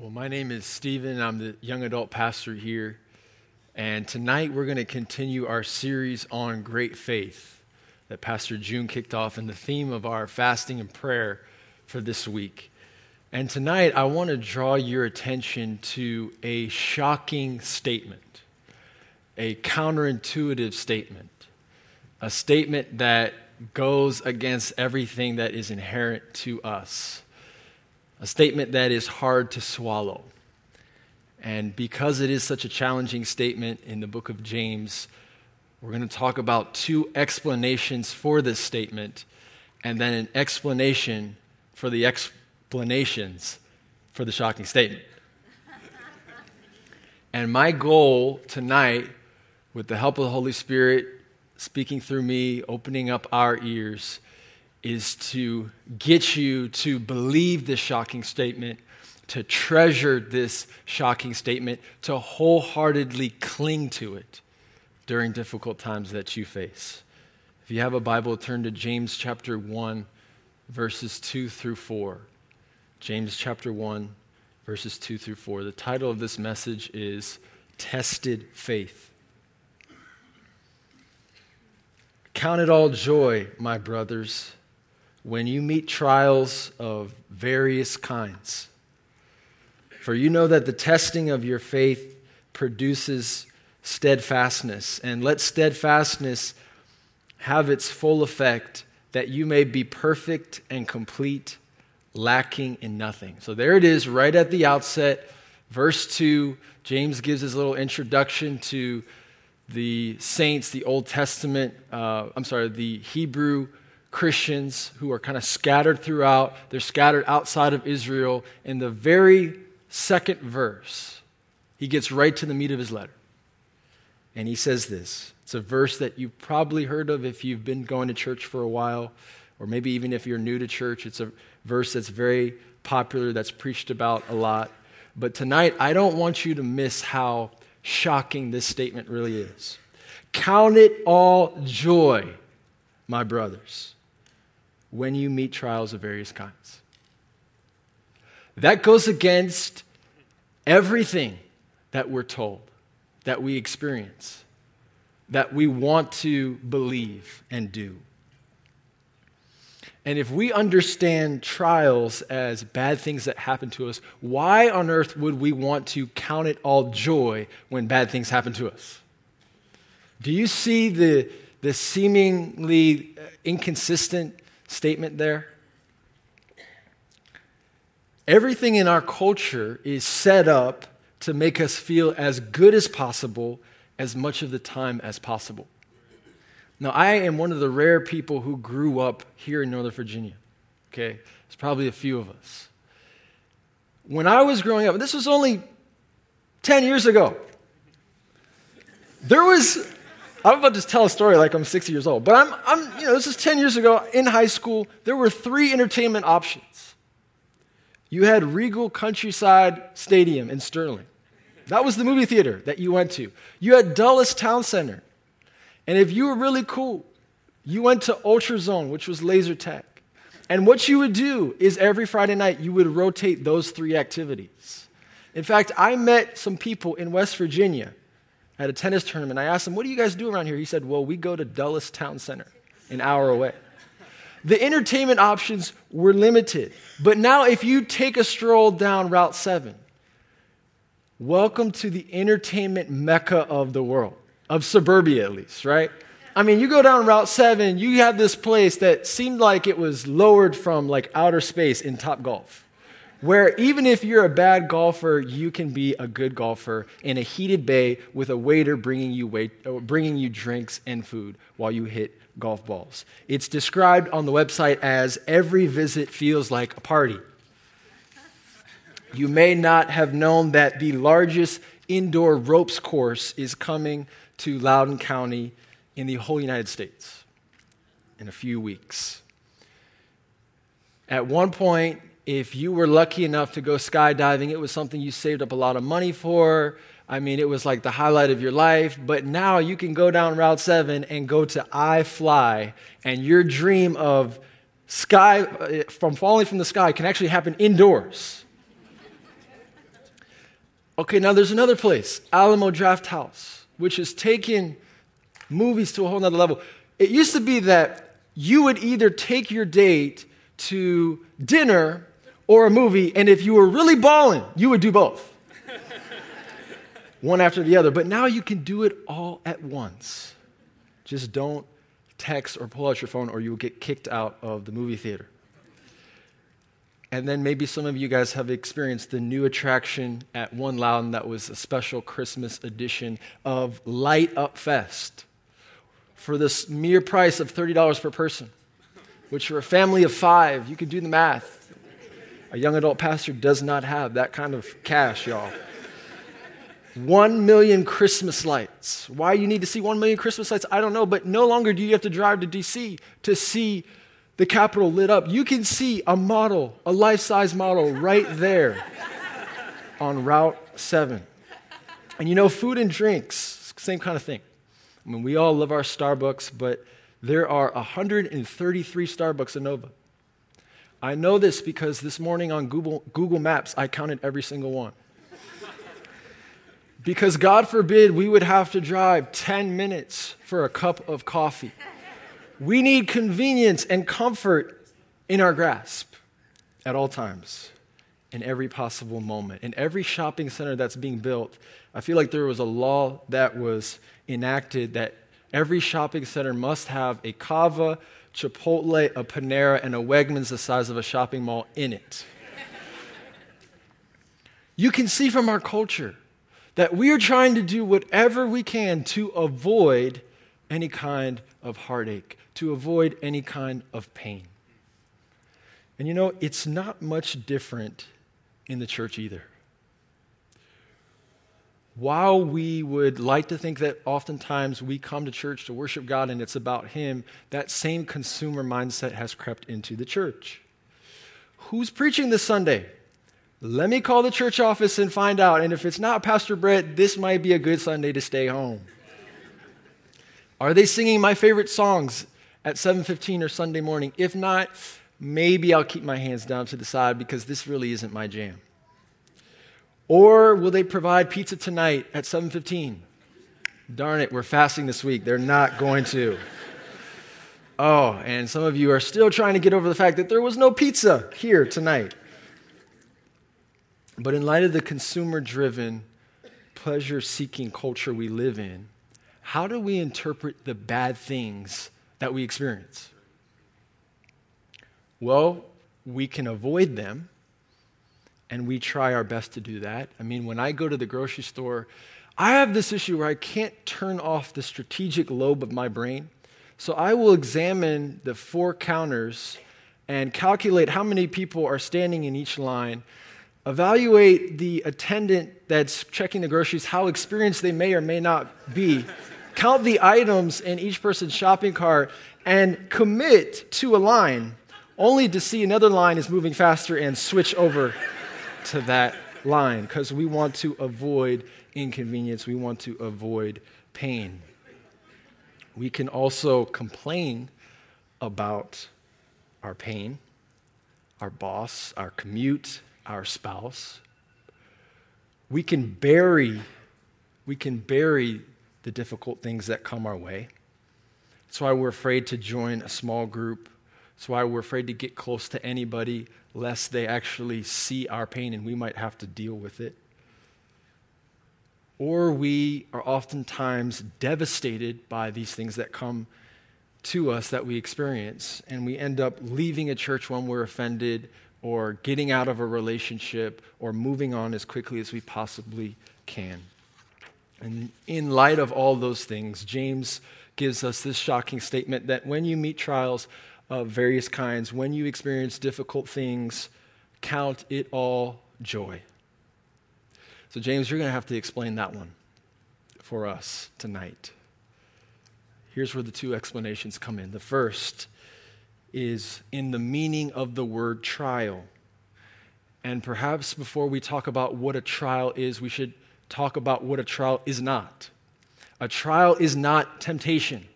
Well, my name is Stephen. I'm the young adult pastor here. And tonight we're going to continue our series on great faith that Pastor June kicked off and the theme of our fasting and prayer for this week. And tonight I want to draw your attention to a shocking statement, a counterintuitive statement, a statement that goes against everything that is inherent to us a statement that is hard to swallow. And because it is such a challenging statement in the book of James, we're going to talk about two explanations for this statement and then an explanation for the explanations for the shocking statement. and my goal tonight, with the help of the Holy Spirit speaking through me, opening up our ears, is to get you to believe this shocking statement, to treasure this shocking statement, to wholeheartedly cling to it during difficult times that you face. If you have a Bible, turn to James chapter 1, verses 2 through 4. James chapter 1, verses 2 through 4. The title of this message is Tested Faith. Count it all joy, my brothers when you meet trials of various kinds. For you know that the testing of your faith produces steadfastness, and let steadfastness have its full effect, that you may be perfect and complete, lacking in nothing. So there it is, right at the outset. Verse 2, James gives his little introduction to the saints, the Old Testament, uh, I'm sorry, the Hebrew Christians who are kind of scattered throughout. They're scattered outside of Israel. In the very second verse, he gets right to the meat of his letter. And he says this it's a verse that you've probably heard of if you've been going to church for a while, or maybe even if you're new to church. It's a verse that's very popular, that's preached about a lot. But tonight, I don't want you to miss how shocking this statement really is. Count it all joy, my brothers when you meet trials of various kinds. That goes against everything that we're told, that we experience, that we want to believe and do. And if we understand trials as bad things that happen to us, why on earth would we want to count it all joy when bad things happen to us? Do you see the, the seemingly uh, inconsistent statement there? Everything in our culture is set up to make us feel as good as possible as much of the time as possible. Now, I am one of the rare people who grew up here in Northern Virginia. Okay? There's probably a few of us. When I was growing up, this was only 10 years ago, there was I'm about to tell a story like I'm 60 years old, but I'm, I'm, you know, this is 10 years ago in high school. There were three entertainment options. You had Regal Countryside Stadium in Sterling. That was the movie theater that you went to. You had Dulles Town Center. And if you were really cool, you went to Ultrazone, which was laser tag. And what you would do is every Friday night, you would rotate those three activities. In fact, I met some people in West Virginia at a tennis tournament. I asked him, What do you guys do around here? He said, Well, we go to Dulles Town Center, an hour away. The entertainment options were limited. But now, if you take a stroll down Route 7, welcome to the entertainment mecca of the world, of suburbia at least, right? I mean, you go down Route 7, you have this place that seemed like it was lowered from like outer space in Topgolf where even if you're a bad golfer, you can be a good golfer in a heated bay with a waiter bringing you, wait, uh, bringing you drinks and food while you hit golf balls. It's described on the website as every visit feels like a party. You may not have known that the largest indoor ropes course is coming to Loudoun County in the whole United States in a few weeks. At one point, if you were lucky enough to go skydiving, it was something you saved up a lot of money for. I mean, it was like the highlight of your life. But now you can go down Route 7 and go to iFly, and your dream of sky, uh, from falling from the sky, can actually happen indoors. Okay, now there's another place, Alamo Drafthouse, which has taken movies to a whole nother level. It used to be that you would either take your date to dinner or a movie, and if you were really balling, you would do both. One after the other. But now you can do it all at once. Just don't text or pull out your phone, or you will get kicked out of the movie theater. And then maybe some of you guys have experienced the new attraction at One Loudoun that was a special Christmas edition of Light Up Fest for this mere price of $30 per person, which for a family of five, you can do the math. A young adult pastor does not have that kind of cash, y'all. One million Christmas lights. Why you need to see one million Christmas lights, I don't know, but no longer do you have to drive to DC to see the Capitol lit up. You can see a model, a life size model, right there on Route 7. And you know, food and drinks, same kind of thing. I mean, we all love our Starbucks, but there are 133 Starbucks in Nova. I know this because this morning on Google, Google Maps, I counted every single one. Because God forbid we would have to drive 10 minutes for a cup of coffee. We need convenience and comfort in our grasp at all times, in every possible moment. In every shopping center that's being built, I feel like there was a law that was enacted that every shopping center must have a Cava, Chipotle, a Panera, and a Wegmans the size of a shopping mall in it. you can see from our culture that we are trying to do whatever we can to avoid any kind of heartache, to avoid any kind of pain. And you know, it's not much different in the church either. While we would like to think that oftentimes we come to church to worship God and it's about Him, that same consumer mindset has crept into the church. Who's preaching this Sunday? Let me call the church office and find out. And if it's not Pastor Brett, this might be a good Sunday to stay home. Are they singing my favorite songs at 7:15 or Sunday morning? If not, maybe I'll keep my hands down to the side because this really isn't my jam. Or will they provide pizza tonight at 7:15? Darn it, we're fasting this week. They're not going to. Oh, and some of you are still trying to get over the fact that there was no pizza here tonight. But in light of the consumer driven, pleasure seeking culture we live in, how do we interpret the bad things that we experience? Well, we can avoid them, and we try our best to do that. I mean, when I go to the grocery store, I have this issue where I can't turn off the strategic lobe of my brain. So I will examine the four counters and calculate how many people are standing in each line Evaluate the attendant that's checking the groceries, how experienced they may or may not be. Count the items in each person's shopping cart and commit to a line, only to see another line is moving faster and switch over to that line because we want to avoid inconvenience, we want to avoid pain. We can also complain about our pain, our boss, our commute, our spouse. We can bury, we can bury the difficult things that come our way. That's why we're afraid to join a small group. That's why we're afraid to get close to anybody, lest they actually see our pain and we might have to deal with it. Or we are oftentimes devastated by these things that come to us that we experience, and we end up leaving a church when we're offended or getting out of a relationship or moving on as quickly as we possibly can. And in light of all those things, James gives us this shocking statement that when you meet trials of various kinds, when you experience difficult things, count it all joy. So, James, you're going to have to explain that one for us tonight. Here's where the two explanations come in. The first is in the meaning of the word trial. And perhaps before we talk about what a trial is, we should talk about what a trial is not. A trial is not temptation.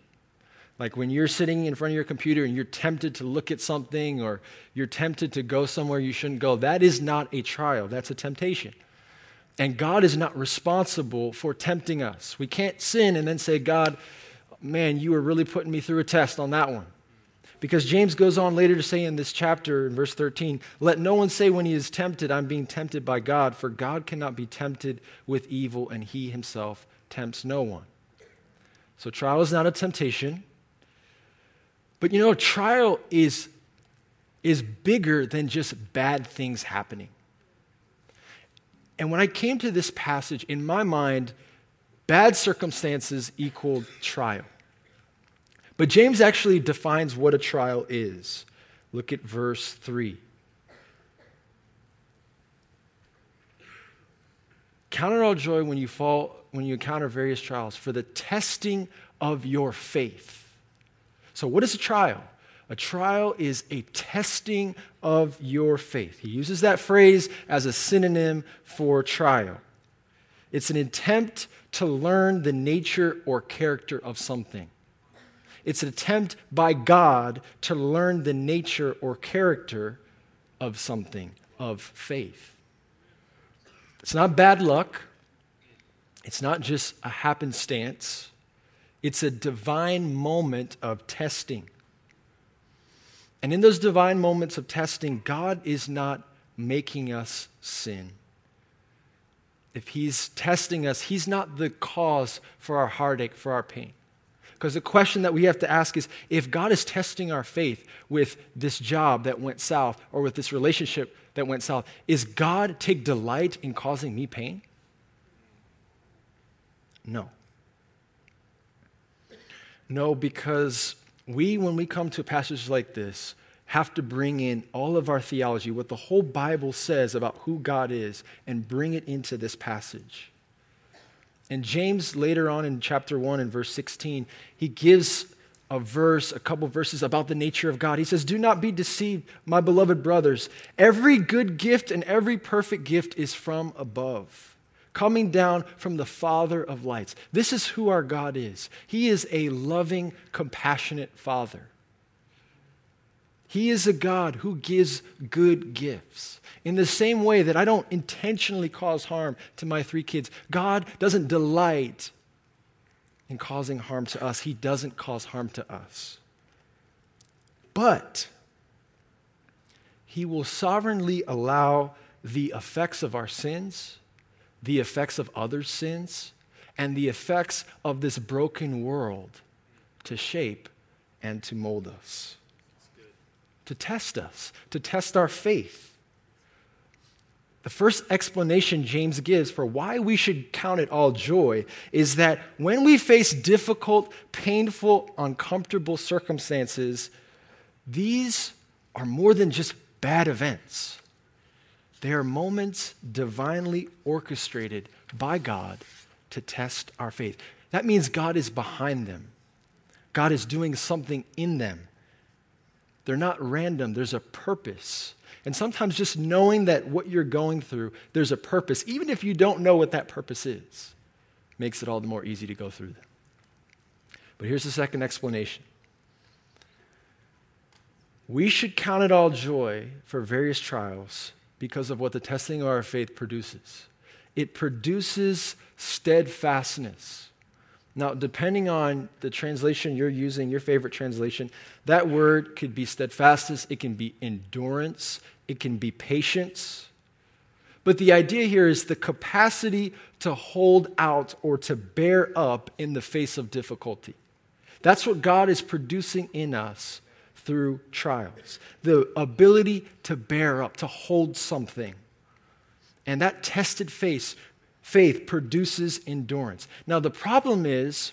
Like when you're sitting in front of your computer and you're tempted to look at something or you're tempted to go somewhere you shouldn't go, that is not a trial, that's a temptation. And God is not responsible for tempting us. We can't sin and then say, God, man, you were really putting me through a test on that one. Because James goes on later to say in this chapter, in verse 13, let no one say when he is tempted, I'm being tempted by God, for God cannot be tempted with evil, and he himself tempts no one. So trial is not a temptation. But you know, trial is, is bigger than just bad things happening. And when I came to this passage, in my mind, bad circumstances equaled trial. But James actually defines what a trial is. Look at verse 3. Count it all joy when you fall, when you encounter various trials, for the testing of your faith. So, what is a trial? A trial is a testing of your faith. He uses that phrase as a synonym for trial. It's an attempt to learn the nature or character of something. It's an attempt by God to learn the nature or character of something, of faith. It's not bad luck. It's not just a happenstance. It's a divine moment of testing. And in those divine moments of testing, God is not making us sin. If He's testing us, He's not the cause for our heartache, for our pain. Because the question that we have to ask is if God is testing our faith with this job that went south or with this relationship that went south, is God take delight in causing me pain? No. No, because we, when we come to passages like this, have to bring in all of our theology, what the whole Bible says about who God is, and bring it into this passage. And James, later on in chapter 1 and verse 16, he gives a verse, a couple verses about the nature of God. He says, Do not be deceived, my beloved brothers. Every good gift and every perfect gift is from above coming down from the Father of lights. This is who our God is. He is a loving, compassionate Father. He is a God who gives good gifts. In the same way that I don't intentionally cause harm to my three kids, God doesn't delight in causing harm to us. He doesn't cause harm to us. But He will sovereignly allow the effects of our sins the effects of others' sins and the effects of this broken world to shape and to mold us, to test us, to test our faith. The first explanation James gives for why we should count it all joy is that when we face difficult, painful, uncomfortable circumstances, these are more than just bad events. They are moments divinely orchestrated by God to test our faith. That means God is behind them, God is doing something in them. They're not random, there's a purpose. And sometimes just knowing that what you're going through, there's a purpose, even if you don't know what that purpose is, makes it all the more easy to go through them. But here's the second explanation. We should count it all joy for various trials because of what the testing of our faith produces. It produces steadfastness. Now, depending on the translation you're using, your favorite translation, that word could be steadfastness, it can be endurance, it can be patience. But the idea here is the capacity to hold out or to bear up in the face of difficulty. That's what God is producing in us through trials, the ability to bear up, to hold something. And that tested faith, faith produces endurance. Now, the problem is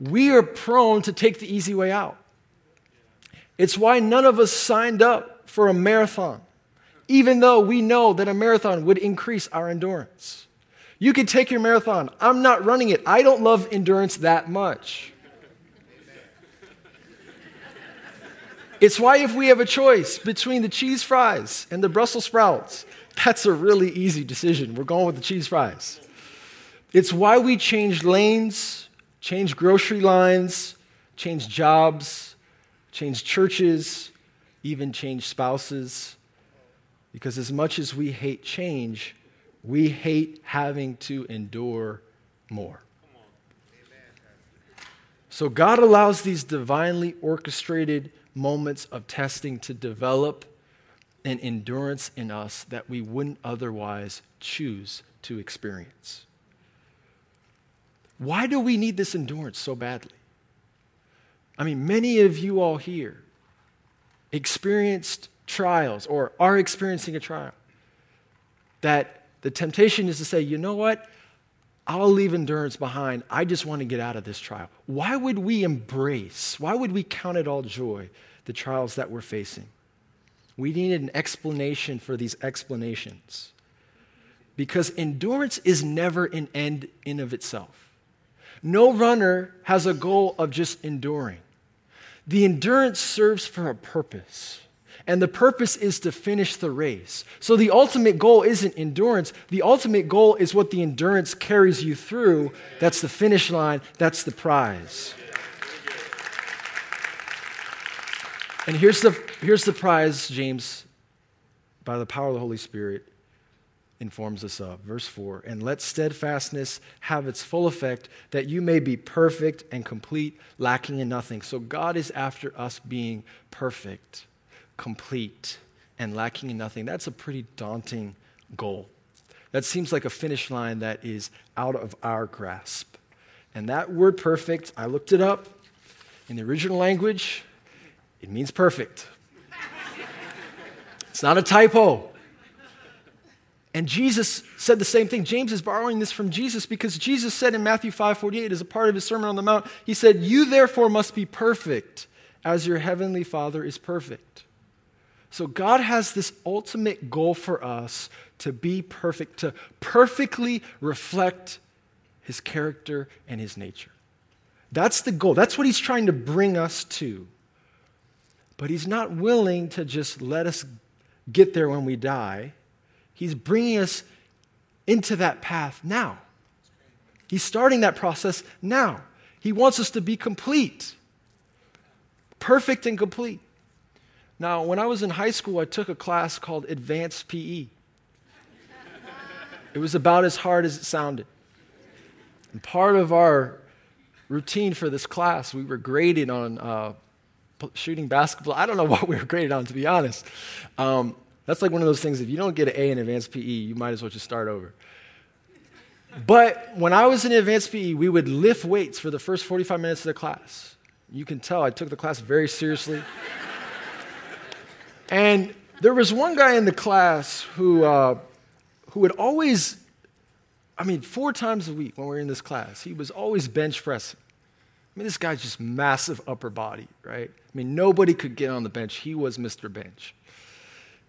we are prone to take the easy way out. It's why none of us signed up for a marathon, even though we know that a marathon would increase our endurance. You could take your marathon. I'm not running it. I don't love endurance that much. It's why, if we have a choice between the cheese fries and the Brussels sprouts, that's a really easy decision. We're going with the cheese fries. It's why we change lanes, change grocery lines, change jobs, change churches, even change spouses. Because as much as we hate change, we hate having to endure more. So God allows these divinely orchestrated moments of testing to develop an endurance in us that we wouldn't otherwise choose to experience. Why do we need this endurance so badly? I mean, many of you all here experienced trials or are experiencing a trial that the temptation is to say, you know what? I'll leave endurance behind. I just want to get out of this trial. Why would we embrace, why would we count it all joy, the trials that we're facing? We needed an explanation for these explanations. Because endurance is never an end in of itself. No runner has a goal of just enduring. The endurance serves for a purpose and the purpose is to finish the race. So the ultimate goal isn't endurance. The ultimate goal is what the endurance carries you through. That's the finish line, that's the prize. And here's the, here's the prize, James, by the power of the Holy Spirit, informs us of. Verse 4 And let steadfastness have its full effect, that you may be perfect and complete, lacking in nothing. So God is after us being perfect complete, and lacking in nothing. That's a pretty daunting goal. That seems like a finish line that is out of our grasp. And that word perfect, I looked it up. In the original language, it means perfect. it's not a typo. And Jesus said the same thing. James is borrowing this from Jesus because Jesus said in Matthew 5 48, as a part of his Sermon on the Mount, he said, You therefore must be perfect as your heavenly Father is perfect. So God has this ultimate goal for us to be perfect, to perfectly reflect his character and his nature. That's the goal. That's what he's trying to bring us to. But he's not willing to just let us get there when we die. He's bringing us into that path now. He's starting that process now. He wants us to be complete, perfect and complete. Now, when I was in high school, I took a class called Advanced PE. It was about as hard as it sounded. And part of our routine for this class, we were graded on uh, shooting basketball. I don't know what we were graded on, to be honest. Um, that's like one of those things, if you don't get an A in advanced PE, you might as well just start over. But when I was in advanced PE, we would lift weights for the first 45 minutes of the class. You can tell I took the class very seriously. And there was one guy in the class who, uh, who would always, I mean, four times a week when we were in this class, he was always bench pressing. I mean, this guy's just massive upper body, right? I mean, nobody could get on the bench. He was Mr. Bench.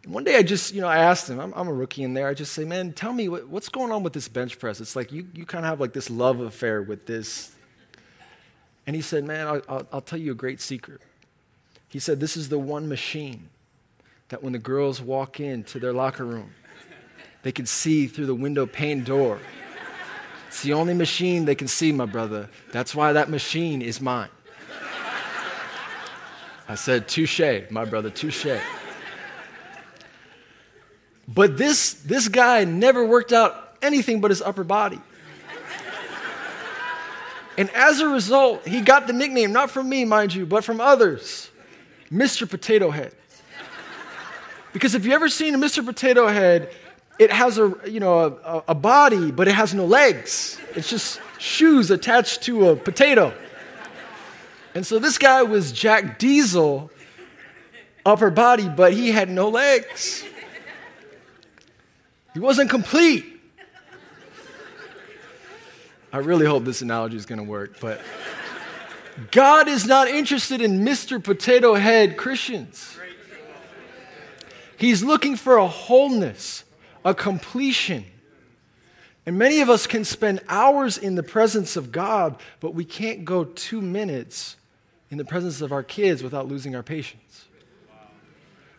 And one day I just, you know, I asked him, I'm, I'm a rookie in there. I just say, man, tell me what, what's going on with this bench press? It's like you, you kind of have like this love affair with this. And he said, man, I'll, I'll, I'll tell you a great secret. He said, this is the one machine that when the girls walk into their locker room, they can see through the window pane door. It's the only machine they can see, my brother. That's why that machine is mine. I said, touche, my brother, touche. But this, this guy never worked out anything but his upper body. And as a result, he got the nickname, not from me, mind you, but from others Mr. Potato Head. Because if you've ever seen a Mr. Potato Head, it has a, you know, a, a body, but it has no legs. It's just shoes attached to a potato. And so this guy was Jack Diesel, upper body, but he had no legs. He wasn't complete. I really hope this analogy is going to work, but God is not interested in Mr. Potato Head Christians. He's looking for a wholeness, a completion. And many of us can spend hours in the presence of God, but we can't go two minutes in the presence of our kids without losing our patience.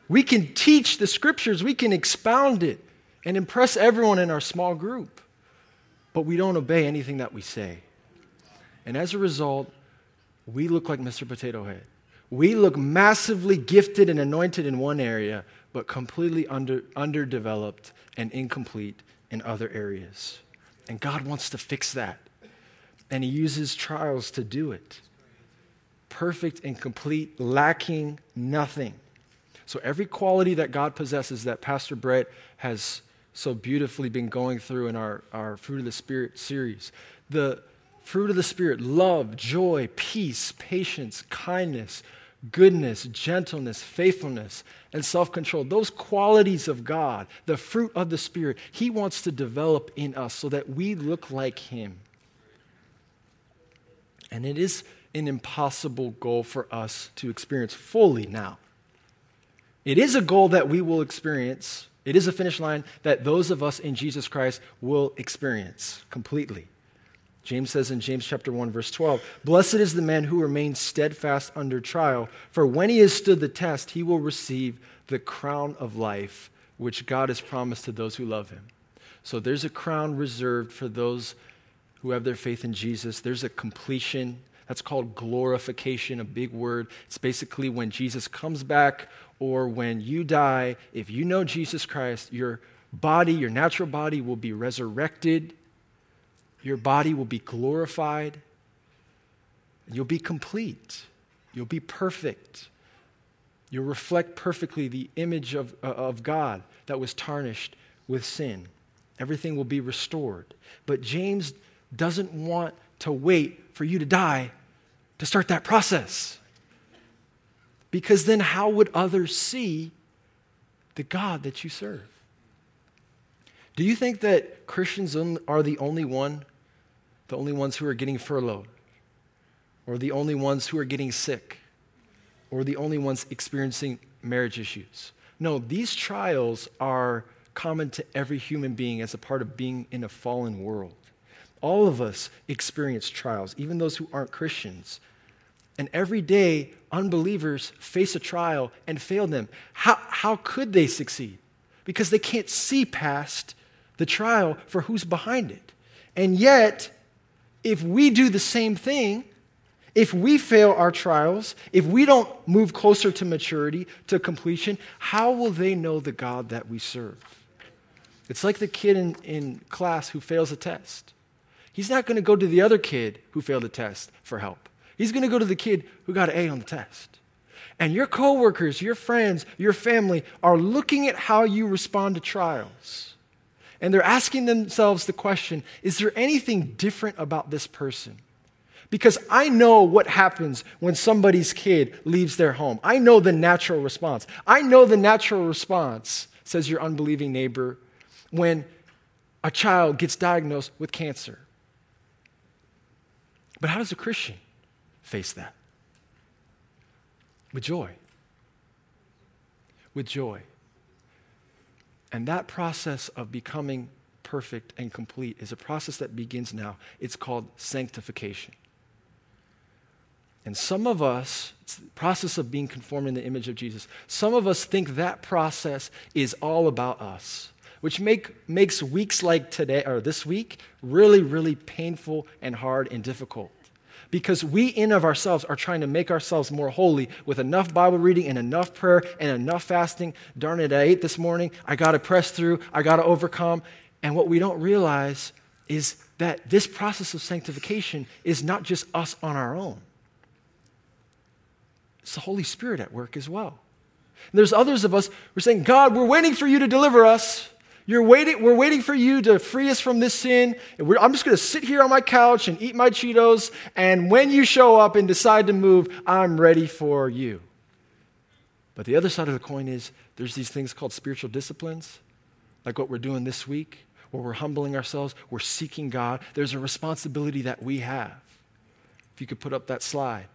We can teach the scriptures, we can expound it and impress everyone in our small group, but we don't obey anything that we say. And as a result, we look like Mr. Potato Head. We look massively gifted and anointed in one area, but completely under, underdeveloped and incomplete in other areas. And God wants to fix that. And He uses trials to do it. Perfect and complete, lacking nothing. So, every quality that God possesses that Pastor Brett has so beautifully been going through in our, our Fruit of the Spirit series, the fruit of the Spirit love, joy, peace, patience, kindness, goodness, gentleness, faithfulness, and self control. Those qualities of God, the fruit of the Spirit, He wants to develop in us so that we look like Him. And it is an impossible goal for us to experience fully now. It is a goal that we will experience. It is a finish line that those of us in Jesus Christ will experience completely. James says in James chapter 1 verse 12, "Blessed is the man who remains steadfast under trial, for when he has stood the test, he will receive the crown of life which God has promised to those who love him." So there's a crown reserved for those who have their faith in Jesus. There's a completion. That's called glorification, a big word. It's basically when Jesus comes back or when you die, if you know Jesus Christ, your body, your natural body will be resurrected your body will be glorified. You'll be complete. You'll be perfect. You'll reflect perfectly the image of, uh, of God that was tarnished with sin. Everything will be restored. But James doesn't want to wait for you to die to start that process. Because then, how would others see the God that you serve? Do you think that Christians are the only one the only ones who are getting furloughed, or the only ones who are getting sick, or the only ones experiencing marriage issues. No, these trials are common to every human being as a part of being in a fallen world. All of us experience trials, even those who aren't Christians. And every day, unbelievers face a trial and fail them. How, how could they succeed? Because they can't see past the trial for who's behind it. And yet, if we do the same thing, if we fail our trials, if we don't move closer to maturity, to completion, how will they know the God that we serve? It's like the kid in, in class who fails a test. He's not going to go to the other kid who failed a test for help. He's going to go to the kid who got an A on the test. And your coworkers, your friends, your family are looking at how you respond to trials and they're asking themselves the question is there anything different about this person? Because I know what happens when somebody's kid leaves their home. I know the natural response. I know the natural response, says your unbelieving neighbor, when a child gets diagnosed with cancer. But how does a Christian face that? With joy. With joy. And that process of becoming perfect and complete is a process that begins now. It's called sanctification. And some of us, it's the process of being conformed in the image of Jesus, some of us think that process is all about us, which make, makes weeks like today or this week really, really painful and hard and difficult because we in of ourselves are trying to make ourselves more holy with enough bible reading and enough prayer and enough fasting. Darn it i ate this morning. I got to press through. I got to overcome. And what we don't realize is that this process of sanctification is not just us on our own. It's the holy spirit at work as well. And there's others of us who are saying god we're waiting for you to deliver us you're waiting, we're waiting for you to free us from this sin. I'm just going to sit here on my couch and eat my Cheetos. And when you show up and decide to move, I'm ready for you. But the other side of the coin is there's these things called spiritual disciplines, like what we're doing this week, where we're humbling ourselves, we're seeking God. There's a responsibility that we have. If you could put up that slide.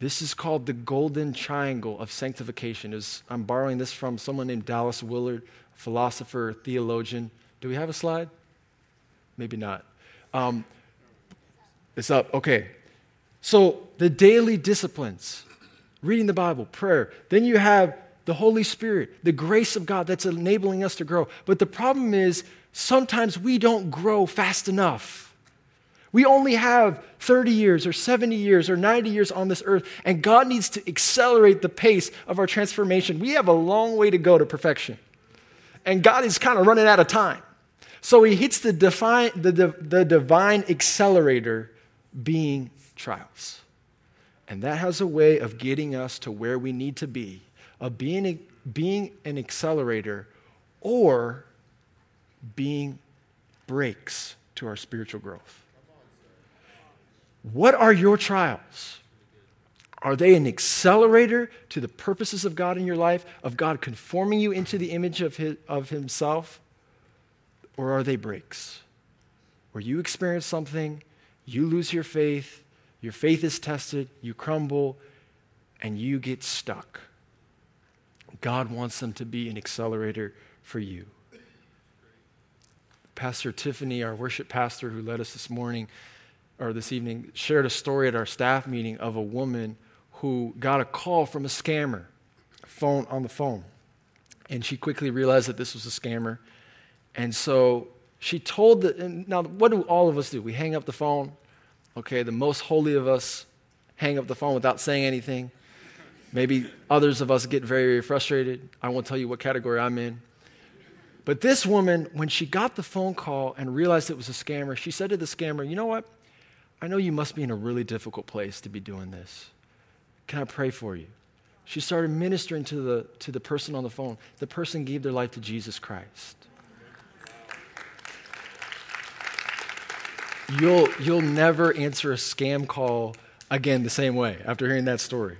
This is called the golden triangle of sanctification. I'm borrowing this from someone named Dallas Willard philosopher, theologian. Do we have a slide? Maybe not. Um, it's up. Okay. So the daily disciplines reading the Bible, prayer. Then you have the Holy Spirit, the grace of God that's enabling us to grow. But the problem is sometimes we don't grow fast enough. We only have 30 years or 70 years or 90 years on this earth, and God needs to accelerate the pace of our transformation. We have a long way to go to perfection and God is kind of running out of time. So he hits the, the, the, the divine accelerator being trials. And that has a way of getting us to where we need to be, of being, a, being an accelerator or being brakes to our spiritual growth. What are your trials? Are they an accelerator to the purposes of God in your life, of God conforming you into the image of, his, of Himself? Or are they brakes Where you experience something, you lose your faith, your faith is tested, you crumble, and you get stuck. God wants them to be an accelerator for you. Pastor Tiffany, our worship pastor who led us this morning or this evening, shared a story at our staff meeting of a woman who got a call from a scammer phone on the phone. And she quickly realized that this was a scammer. And so she told the now what do all of us do? We hang up the phone. Okay, the most holy of us hang up the phone without saying anything. Maybe others of us get very, very frustrated. I won't tell you what category I'm in. But this woman, when she got the phone call and realized it was a scammer, she said to the scammer, You know what? I know you must be in a really difficult place to be doing this. Can I pray for you? She started ministering to the, to the person on the phone. The person gave their life to Jesus Christ. You'll, you'll never answer a scam call again the same way after hearing that story.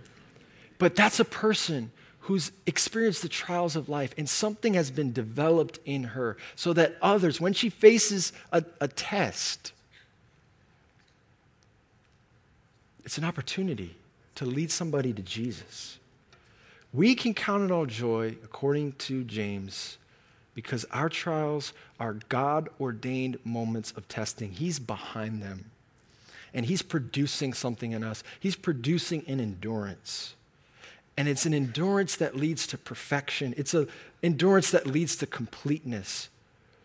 But that's a person who's experienced the trials of life and something has been developed in her so that others, when she faces a, a test, it's an opportunity to lead somebody to Jesus. We can count it all joy, according to James, because our trials are God ordained moments of testing. He's behind them, and He's producing something in us, He's producing an endurance. And it's an endurance that leads to perfection. It's an endurance that leads to completeness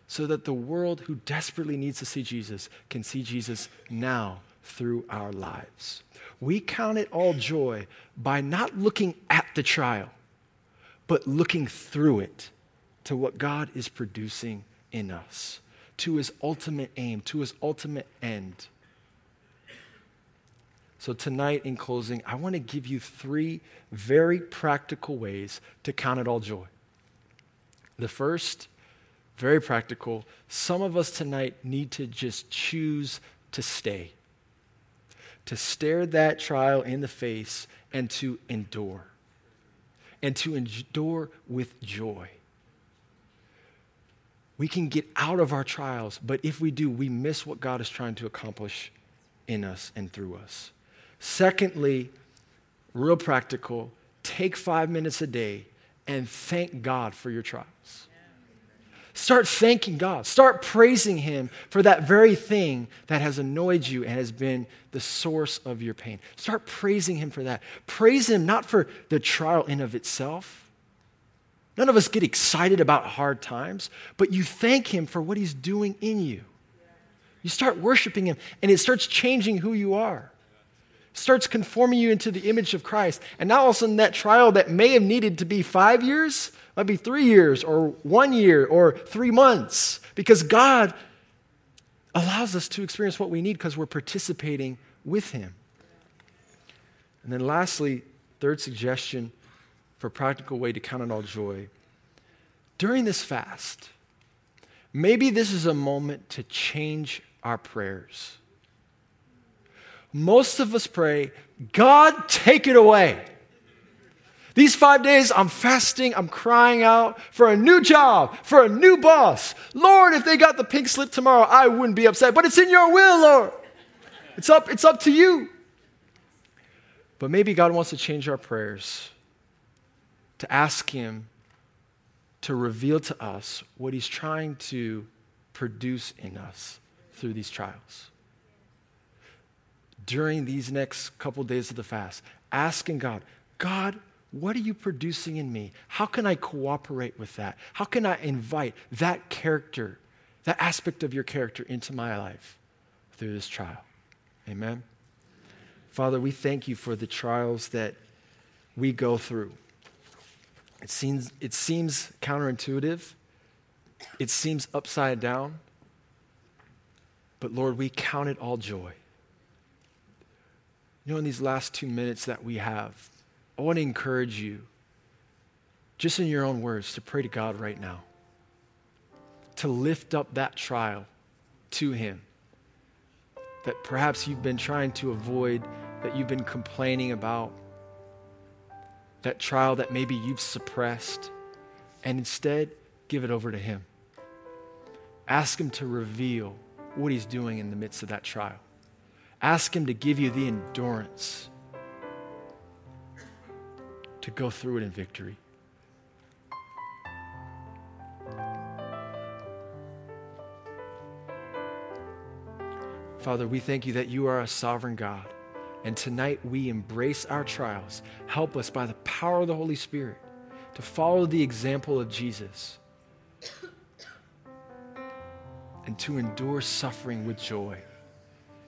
so that the world who desperately needs to see Jesus can see Jesus now through our lives. We count it all joy by not looking at the trial, but looking through it to what God is producing in us, to his ultimate aim, to his ultimate end. So, tonight, in closing, I want to give you three very practical ways to count it all joy. The first, very practical, some of us tonight need to just choose to stay to stare that trial in the face and to endure. And to endure with joy. We can get out of our trials, but if we do, we miss what God is trying to accomplish in us and through us. Secondly, real practical, take five minutes a day and thank God for your trials. Start thanking God. Start praising Him for that very thing that has annoyed you and has been the source of your pain. Start praising Him for that. Praise Him not for the trial in of itself. None of us get excited about hard times, but you thank Him for what He's doing in you. You start worshiping Him, and it starts changing who you are. Starts conforming you into the image of Christ. And now all of a sudden, that trial that may have needed to be five years might be three years or one year or three months because God allows us to experience what we need because we're participating with Him. And then, lastly, third suggestion for a practical way to count it all joy. During this fast, maybe this is a moment to change our prayers. Most of us pray, God, take it away. These five days, I'm fasting, I'm crying out for a new job, for a new boss. Lord, if they got the pink slip tomorrow, I wouldn't be upset. But it's in your will, Lord. It's up, it's up to you. But maybe God wants to change our prayers to ask Him to reveal to us what He's trying to produce in us through these trials. During these next couple days of the fast, asking God, God, what are you producing in me? How can I cooperate with that? How can I invite that character, that aspect of your character into my life through this trial? Amen. Father, we thank you for the trials that we go through. It seems, it seems counterintuitive, it seems upside down, But Lord, we count it all joy. You know, in these last two minutes that we have, I want to encourage you, just in your own words, to pray to God right now, to lift up that trial to Him that perhaps you've been trying to avoid, that you've been complaining about, that trial that maybe you've suppressed, and instead give it over to Him. Ask Him to reveal what He's doing in the midst of that trial. Ask Him to give you the endurance to go through it in victory. Father, we thank you that you are a sovereign God. And tonight we embrace our trials. Help us by the power of the Holy Spirit to follow the example of Jesus and to endure suffering with joy.